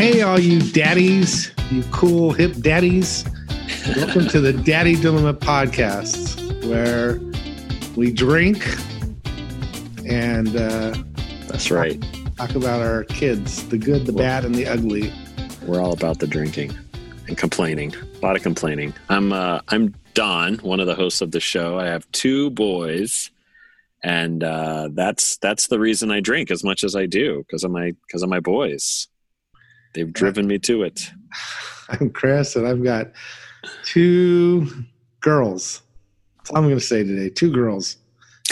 Hey, all you daddies, you cool hip daddies. Welcome to the Daddy Dilemma podcast, where we drink and uh, That's right. talk about our kids the good, the bad, and the ugly. We're all about the drinking and complaining. A lot of complaining. I'm uh, I'm Don, one of the hosts of the show. I have two boys, and uh, that's that's the reason I drink as much as I do because of my because of my boys. They've driven me to it. I'm Chris, and I've got two girls. That's all I'm going to say today. Two girls.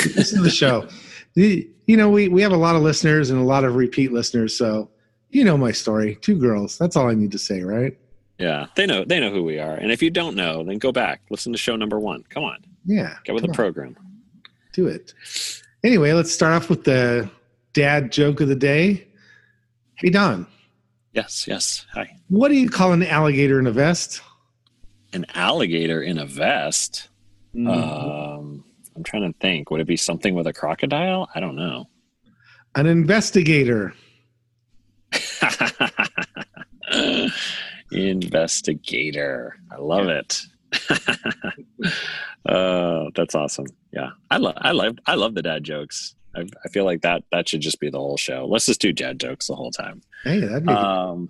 This is the show. The- You know, we, we have a lot of listeners and a lot of repeat listeners, so you know my story. Two girls. That's all I need to say, right? Yeah, they know they know who we are. And if you don't know, then go back listen to show number one. Come on, Yeah. get with the on, program. Do it. Anyway, let's start off with the dad joke of the day. Hey, Don, Yes, yes. Hi. what do you call an alligator in a vest? An alligator in a vest. Mm. Um, I'm trying to think. Would it be something with a crocodile? I don't know. An investigator. Investigator. I love it. uh, that's awesome. Yeah, I love. I love. I love the dad jokes. I, I feel like that. That should just be the whole show. Let's just do dad jokes the whole time. Hey, that'd be Um,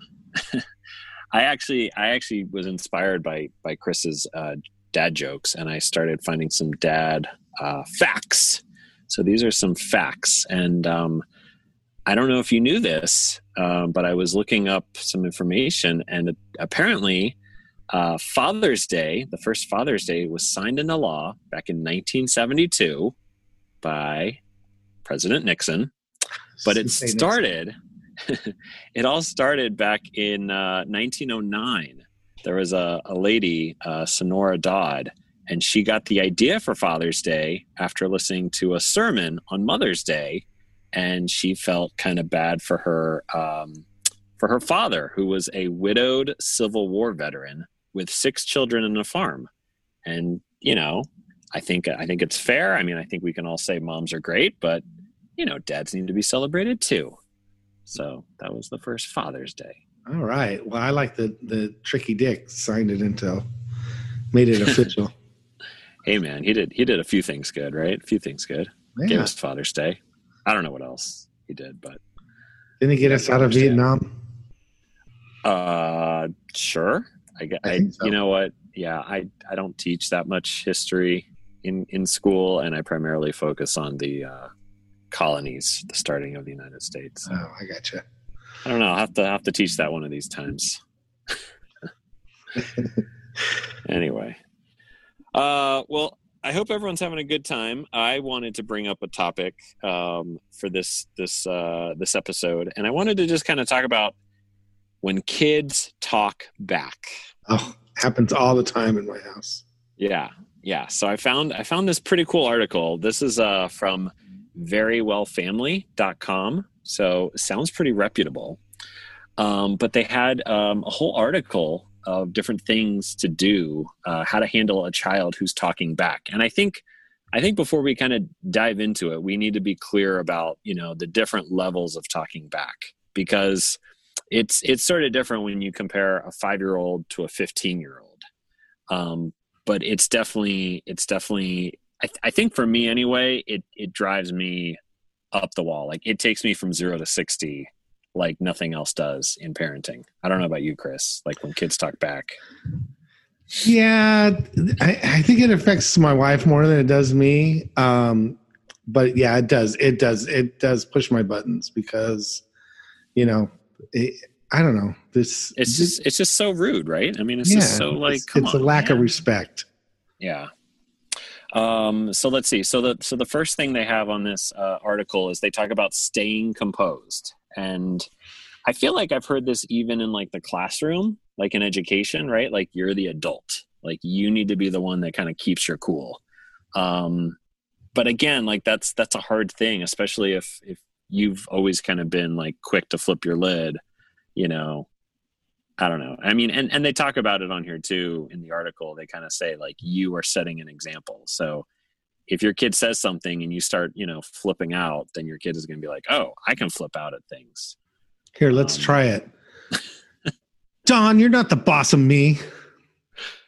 I actually, I actually was inspired by by Chris's uh, dad jokes, and I started finding some dad uh, facts. So these are some facts, and um, I don't know if you knew this, um, but I was looking up some information, and apparently, uh, Father's Day, the first Father's Day, was signed into law back in 1972 by President Nixon but it started it all started back in uh, 1909 there was a, a lady uh, sonora dodd and she got the idea for father's day after listening to a sermon on mother's day and she felt kind of bad for her um, for her father who was a widowed civil war veteran with six children and a farm. And you know i think i think it's fair. I mean i think we can all say moms are great but you know, dads need to be celebrated too. So that was the first Father's Day. All right. Well, I like the the tricky dick signed it into, made it official. Hey man, he did he did a few things good, right? A few things good. Gave us Father's Day. I don't know what else he did, but Didn't he get us out of Vietnam? uh sure. I, I I, so. you know what? Yeah, I I don't teach that much history in in school and I primarily focus on the uh colonies, the starting of the United States. Oh, I got you. I don't know. I'll have to have to teach that one of these times. anyway. Uh well, I hope everyone's having a good time. I wanted to bring up a topic um, for this this uh, this episode, and I wanted to just kind of talk about when kids talk back. Oh, happens all the time in my house. Yeah, yeah. So I found I found this pretty cool article. This is uh, from verywellfamily.com. So sounds pretty reputable. Um, but they had um, a whole article of different things to do, uh, how to handle a child who's talking back. And I think I think before we kind of dive into it, we need to be clear about you know the different levels of talking back because it's it's sort of different when you compare a five year old to a fifteen year old. Um, but it's definitely it's definitely I, th- I think for me anyway it it drives me up the wall like it takes me from zero to 60 like nothing else does in parenting i don't know about you chris like when kids talk back Yeah, I, I think it affects my wife more than it does me. Um, but yeah, it does. It does. It does push my buttons because, you know, it, I don't know. This it's just it's just so rude right i mean it's yeah, just so like it's, it's a on, lack of respect. Yeah. Um, so let's see. So the so the first thing they have on this uh, article is they talk about staying composed, and I feel like I've heard this even in like the classroom, like in education, right? Like you're the adult, like you need to be the one that kind of keeps your cool. Um, but again, like that's that's a hard thing, especially if if you've always kind of been like quick to flip your lid, you know, I don't know. I mean, and, and they talk about it on here too in the article. They kind of say like you are setting an example. So if your kid says something and you start, you know, flipping out, then your kid is going to be like, "Oh, I can flip out at things." Here, let's Um, try it. Don, you're not the boss of me.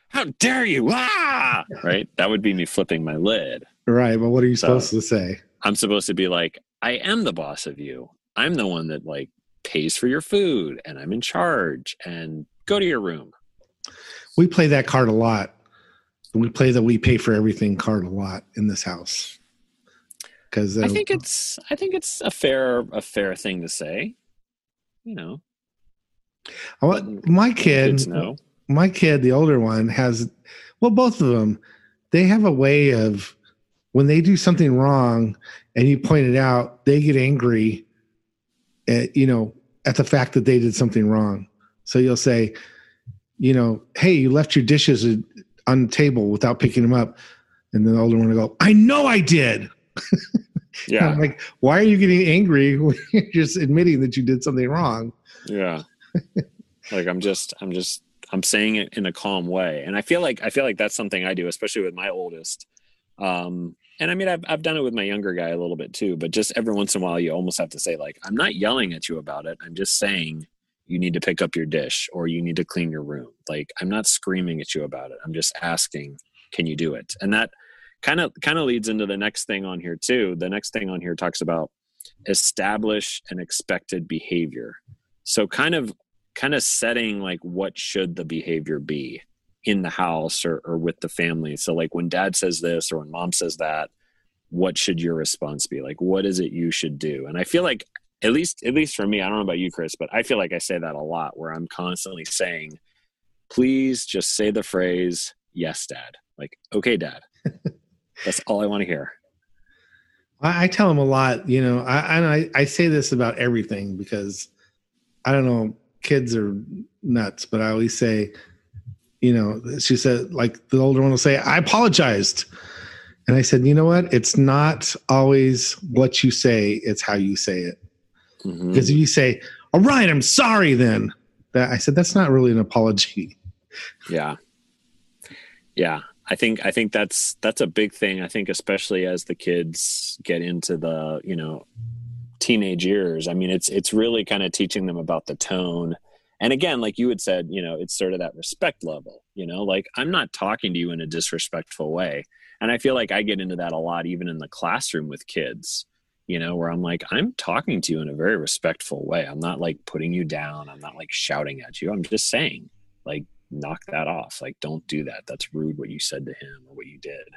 How dare you? Ah! Right? That would be me flipping my lid. Right, but what are you so, supposed to say? I'm supposed to be like, I am the boss of you. I'm the one that like pays for your food and I'm in charge and go to your room. We play that card a lot. We play the we pay for everything card a lot in this house. Cuz uh, I think it's I think it's a fair a fair thing to say. You know. my kid my kid, the older one has well both of them they have a way of when they do something wrong and you point it out, they get angry at, you know, at the fact that they did something wrong. So you'll say, you know, hey, you left your dishes on the table without picking them up. And the older one will go, I know I did. Yeah. I'm like, why are you getting angry when you're just admitting that you did something wrong? Yeah. like I'm just, I'm just, I'm saying it in a calm way. And I feel like, I feel like that's something I do, especially with my oldest. Um, and I mean, I've, I've done it with my younger guy a little bit too, but just every once in a while, you almost have to say, like, I'm not yelling at you about it. I'm just saying you need to pick up your dish or you need to clean your room. Like, I'm not screaming at you about it. I'm just asking, can you do it? And that kind of kind of leads into the next thing on here too. The next thing on here talks about establish an expected behavior. So kind of kind of setting like what should the behavior be in the house or, or with the family. So like when dad says this or when mom says that, what should your response be? Like what is it you should do? And I feel like at least at least for me, I don't know about you, Chris, but I feel like I say that a lot where I'm constantly saying, please just say the phrase, yes, dad. Like, okay, dad. That's all I want to hear. I, I tell him a lot, you know, I, I, I say this about everything because I don't know, kids are nuts, but I always say, you know, she said, like the older one will say, I apologized. And I said, you know what? It's not always what you say, it's how you say it. Mm-hmm. Because if you say, all right, I'm sorry, then that I said, that's not really an apology. Yeah. Yeah. I think I think that's that's a big thing. I think especially as the kids get into the, you know, teenage years. I mean, it's it's really kind of teaching them about the tone and again like you had said you know it's sort of that respect level you know like i'm not talking to you in a disrespectful way. And i feel like i get into that a lot even in the classroom with kids you know where i'm like i'm talking to you in a very respectful way. I'm not like putting you down. I'm not like shouting at you. I'm just saying like knock that off. Like don't do that. That's rude what you said to him or what you did.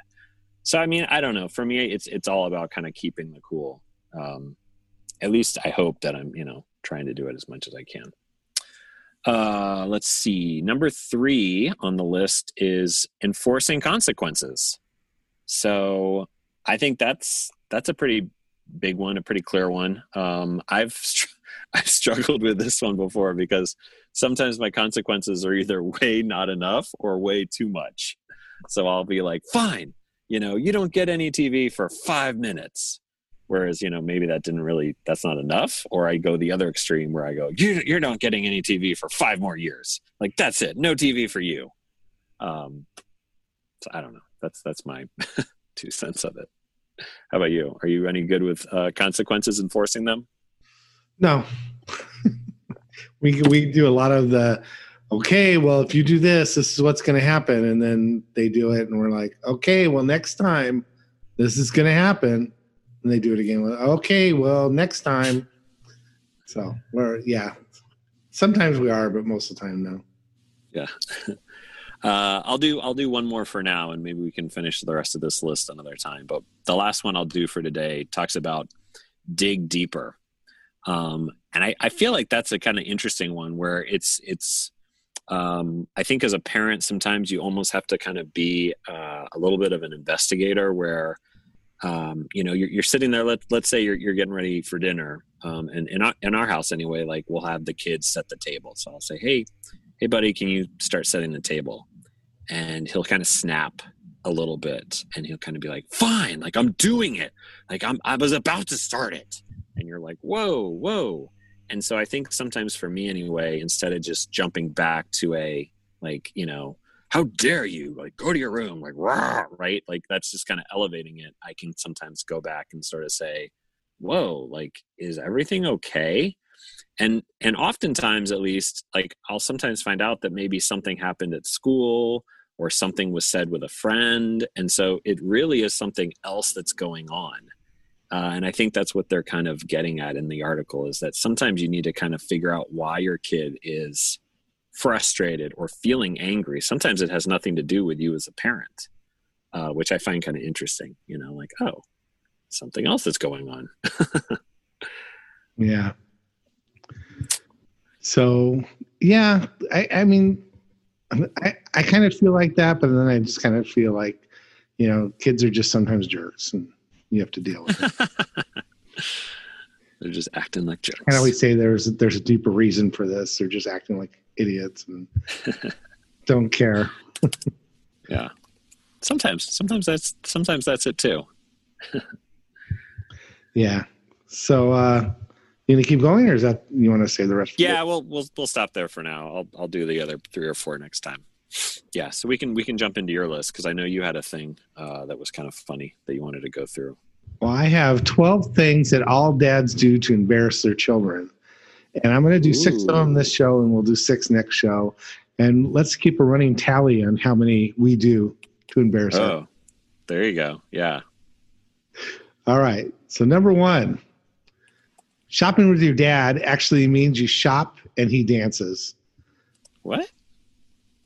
So i mean i don't know. For me it's it's all about kind of keeping the cool. Um at least i hope that i'm you know trying to do it as much as i can uh, let's see. Number three on the list is enforcing consequences. So I think that's that's a pretty big one, a pretty clear one. Um, I've I've struggled with this one before because sometimes my consequences are either way not enough or way too much. So I'll be like, fine, you know, you don't get any TV for five minutes whereas you know maybe that didn't really that's not enough. Or i go the other extreme where i go you're, you're not getting any tv for five more years. Like that's it. No tv for you. Um so i don't know. That's that's my two cents of it. How about you? Are you any good with uh, consequences enforcing them? No. We we do a lot of the okay well if you do this this is what's going to happen. And then they do it and we're like okay well next time this is going to happen and they do it again. Okay, well, next time. So we're yeah. Sometimes we are, but most of the time, no. Yeah. Uh, I'll do I'll do one more for now, and maybe we can finish the rest of this list another time. But the last one I'll do for today talks about dig deeper, um, and I, I feel like that's a kind of interesting one where it's it's um, I think as a parent sometimes you almost have to kind of be uh, a little bit of an investigator where um, you know, you're, you're, sitting there. Let let's say you're you're getting ready for dinner, um, and in our in our house anyway, like we'll have the kids set the table. So I'll say, hey, hey, buddy, can you start setting the table? And he'll kind of snap a little bit, and he'll kind of be like, fine, like I'm doing it, like I'm I was about to start it, and you're like, whoa, whoa. And so I think sometimes for me anyway, instead of just jumping back to a like you know how dare you like go to your room like rah, right? Like that's just kind of elevating it. I can sometimes go back and sort of say whoa like is everything okay? And and oftentimes at least like i'll sometimes find out that maybe something happened at school or something was said with a friend and so it really is something else that's going on. Uh, and i think that's what they're kind of getting at in the article is that sometimes you need to kind of figure out why your kid is frustrated or feeling angry sometimes it has nothing to do with you as a parent uh, which i find kind of interesting you know like oh something else that's going on yeah so yeah, I, I mean, I, I kind of feel like that, but then I just kind of feel like, you know, kids are just sometimes jerks, and you have to deal with it. They're just acting like jerks. I always say there's there's a deeper reason for this. They're just acting like idiots and don't care. yeah, sometimes sometimes that's sometimes that's it too. yeah. So uh you gonna keep going, or is that you want to say the rest? Yeah, we'll we'll we'll stop there for now. I'll I'll do the other three or four next time. Yeah, so we can we can jump into your list because I know you had a thing uh, that was kind of funny that you wanted to go through. Well, I have twelve things that all dads do to embarrass their children, and I'm going to do Ooh. six of them this show, and we'll do six next show. And let's keep a running tally on how many we do to embarrass. Oh, them. there you go. Yeah. All right. So number one, shopping with your dad actually means you shop and he dances. What?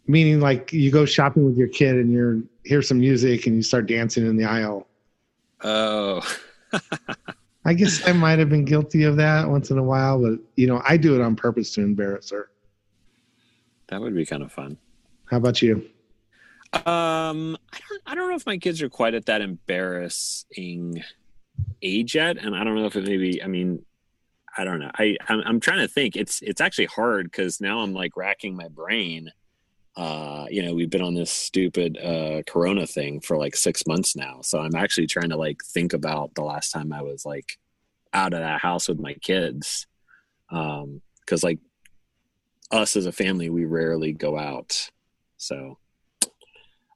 Meaning, like you go shopping with your kid and you're hear some music and you start dancing in the aisle. Oh. I guess I might have been guilty of that once in a while, but you know, I do it on purpose to embarrass her. That would be kind of fun. How about you? Um, I don't, I don't know if my kids are quite at that embarrassing age yet, and I don't know if it maybe. I mean, I don't know. I I'm, I'm trying to think. It's it's actually hard because now I'm like racking my brain. Uh, you know, we've been on this stupid uh, Corona thing for like six months now, so I'm actually trying to like think about the last time I was like out of that house with my kids, because um, like us as a family, we rarely go out, so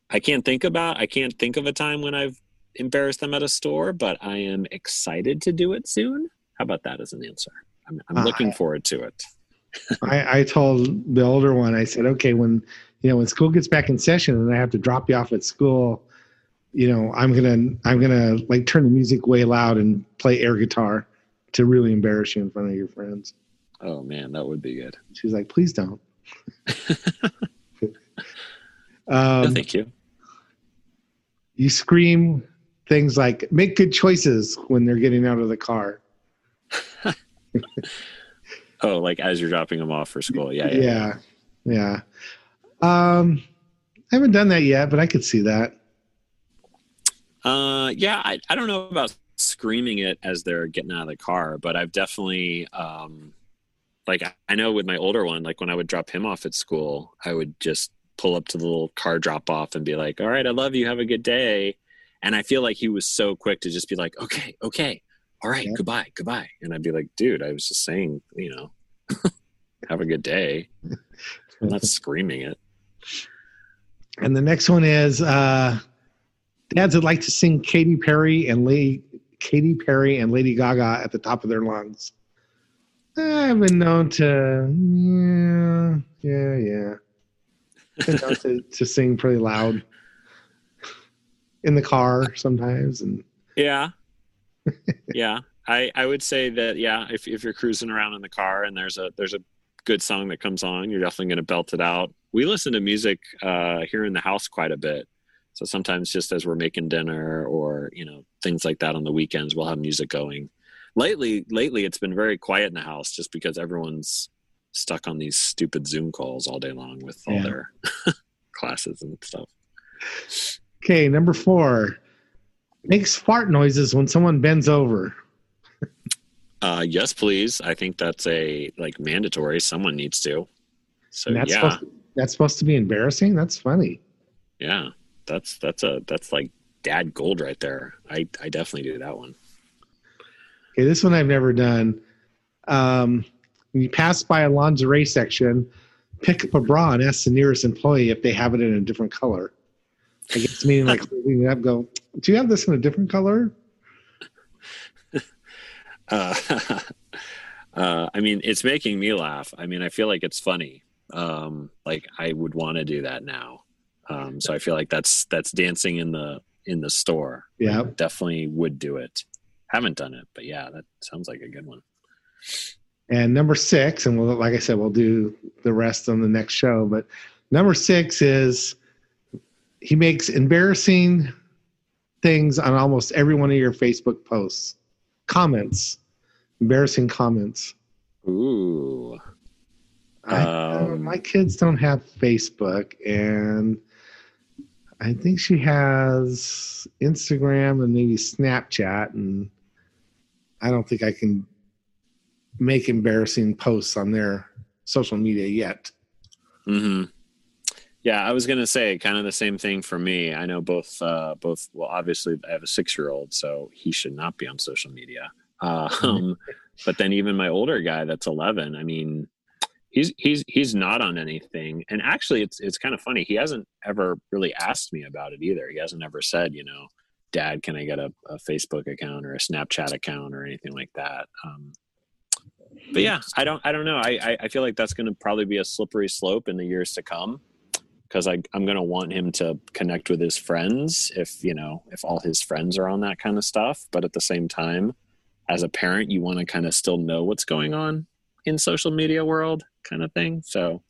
I can't think about. I can't think of a time when I've embarrassed them at a store, but I am excited to do it soon. How about that as an answer? I'm, I'm looking uh, forward to it. I, I told the older one, I said, okay, when you know when school gets back in session and I have to drop you off at school, you know, I'm gonna I'm gonna like turn the music way loud and play air guitar to really embarrass you in front of your friends. Oh man, that would be good. She's like, please don't. um, no, thank you. You scream things like "make good choices" when they're getting out of the car. oh, like as you're dropping them off for school. Yeah. Yeah. Yeah. yeah. Um, I haven't done that yet, but I could see that. Uh, yeah, I, I don't know about screaming it as they're getting out of the car, but I've definitely, um, like, I know with my older one, like when I would drop him off at school, I would just pull up to the little car drop off and be like, all right, I love you. Have a good day. And I feel like he was so quick to just be like, okay, okay all right, yeah. goodbye, goodbye. And I'd be like, dude, I was just saying, you know, have a good day. I'm not screaming it. And the next one is uh, dads would like to sing Katy Perry and Lady Katy Perry and Lady Gaga at the top of their lungs. I've been known to, yeah, yeah, yeah. Been known to, to sing pretty loud in the car sometimes, and yeah, yeah, I I would say that yeah, if if you're cruising around in the car and there's a there's a good song that comes on, you're definitely going to belt it out. We listen to music uh, here in the house quite a bit. So sometimes just as we're making dinner or, you know, things like that on the weekends, we'll have music going. Lately, lately it's been very quiet in the house just because everyone's stuck on these stupid Zoom calls all day long with all yeah. their classes and stuff. Okay, number 4 makes fart noises when someone bends over. uh, yes, please. I think that's a like mandatory. Someone needs to. So that's yeah, to, that's supposed to be embarrassing. That's funny. Yeah, that's that's a that's like dad gold right there. I I definitely do that one. Okay, this one I've never done. Um, when you pass by a lingerie section, pick up a bra and ask the nearest employee if they have it in a different color. I guess meaning like it up, go, do you have this in a different color? Uh, Uh, I mean, it's making me laugh. I mean, I feel like it's funny. Um, like I would want to do that now. Um, so I feel like that's that's dancing in the in the store. Yeah, definitely would do it. Haven't done it, but yeah, that sounds like a good one. And number six, and we'll, like I said, we'll do the rest on the next show. But number six is he makes embarrassing things on almost every one of your Facebook posts, comments, embarrassing comments. Ooh. I, um, my kids don't have Facebook, and I think she has Instagram and maybe Snapchat, and I don't think I can make embarrassing posts on their social media yet. Hmm. Yeah, I was gonna say kind of the same thing for me. I know both. Uh, both. Well, obviously, I have a six-year-old, so he should not be on social media. Um, but then even my older guy, that's eleven. I mean, he's he's he's not on anything. And actually, it's it's kind of funny. He hasn't ever really asked me about it either. He hasn't ever said, you know, Dad, can I get a, a Facebook account or a Snapchat account or anything like that. Um, but yeah, I don't I don't know. I I feel like that's going to probably be a slippery slope in the years to come because I'm going to want him to connect with his friends if you know if all his friends are on that kind of stuff. But at the same time, as a parent, you want to kind of still know what's going on in social media world, kind of thing. So,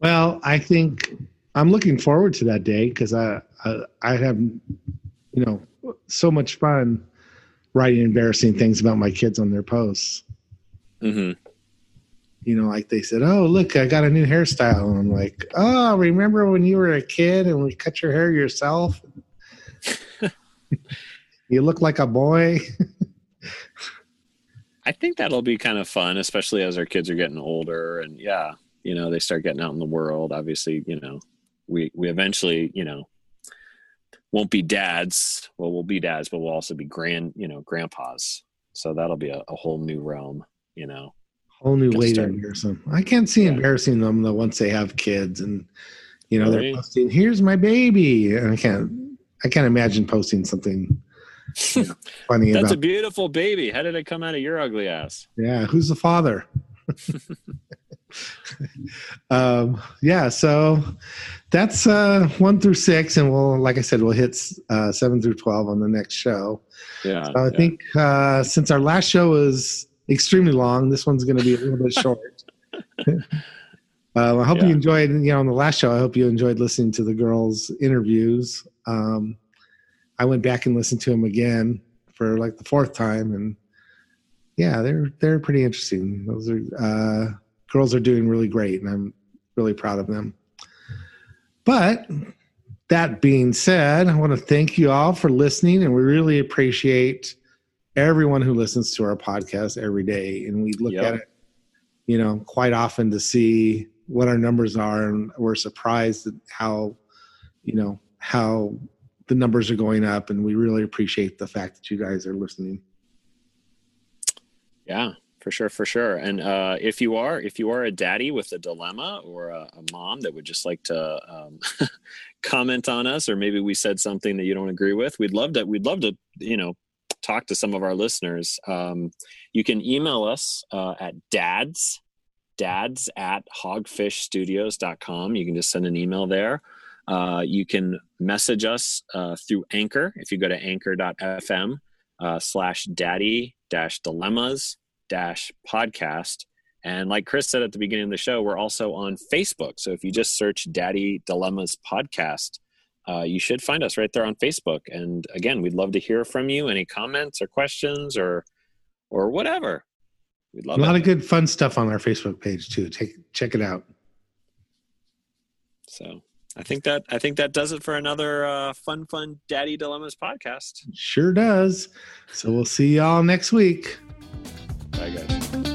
well, I think I'm looking forward to that day because I, I I have you know so much fun writing embarrassing things about my kids on their posts. Mm-hmm. You know, like they said, "Oh, look, I got a new hairstyle," and I'm like, "Oh, remember when you were a kid and we cut your hair yourself? you look like a boy." I think that'll be kind of fun, especially as our kids are getting older, and yeah, you know, they start getting out in the world. Obviously, you know, we we eventually, you know, won't be dads. Well, we'll be dads, but we'll also be grand, you know, grandpas. So that'll be a, a whole new realm you know whole new way to embarrass them i can't see yeah. embarrassing them though once they have kids and you know they're posting here's my baby and i can't i can't imagine posting something funny that's a beautiful baby how did it come out of your ugly ass yeah who's the father um, yeah so that's uh, one through six and we'll like i said we'll hit uh, seven through 12 on the next show yeah so i yeah. think uh, since our last show was extremely long. This one's going to be a little bit short. uh, I hope yeah. you enjoyed. You know, on the last show, I hope you enjoyed listening to the girls' interviews. Um, I went back and listened to them again for like the fourth time, and yeah, they're they're pretty interesting. Those are uh, girls are doing really great, and I'm really proud of them. But that being said, I want to thank you all for listening, and we really appreciate everyone who listens to our podcast every day, and we look yep. at it, you know, quite often to see what our numbers are, and we're surprised at how, you know, how the numbers are going up, and we really appreciate the fact that you guys are listening. Yeah, for sure, for sure. And uh, if you are, if you are a daddy with a dilemma or a, a mom that would just like to um, comment on us, or maybe we said something that you don't agree with, we'd love to. We'd love to, you know, talk to some of our listeners, um, you can email us uh, at dads, dads at hogfishstudios.com. You can just send an email there. Uh, you can message us uh, through Anchor if you go to anchor.fm uh, slash daddy dash dilemmas dash podcast. And like Chris said at the beginning of the show, we're also on Facebook. So if you just search Daddy Dilemmas Podcast, uh, you should find us right there on Facebook. And again, we'd love to hear from you. Any comments or questions or or whatever. We'd love a lot it. of good fun stuff on our Facebook page too. Take check it out. So I think that I think that does it for another uh, fun, fun Daddy Dilemmas podcast. Sure does. So we'll see y'all next week. Bye guys.